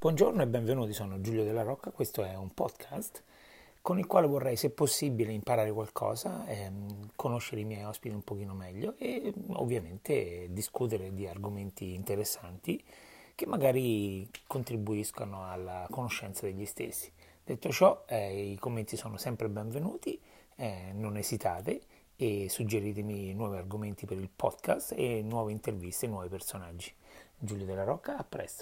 Buongiorno e benvenuti, sono Giulio della Rocca, questo è un podcast con il quale vorrei, se possibile, imparare qualcosa, ehm, conoscere i miei ospiti un pochino meglio e mm, ovviamente discutere di argomenti interessanti che magari contribuiscono alla conoscenza degli stessi. Detto ciò, eh, i commenti sono sempre benvenuti, eh, non esitate e suggeritemi nuovi argomenti per il podcast e nuove interviste, nuovi personaggi. Giulio della Rocca, a presto.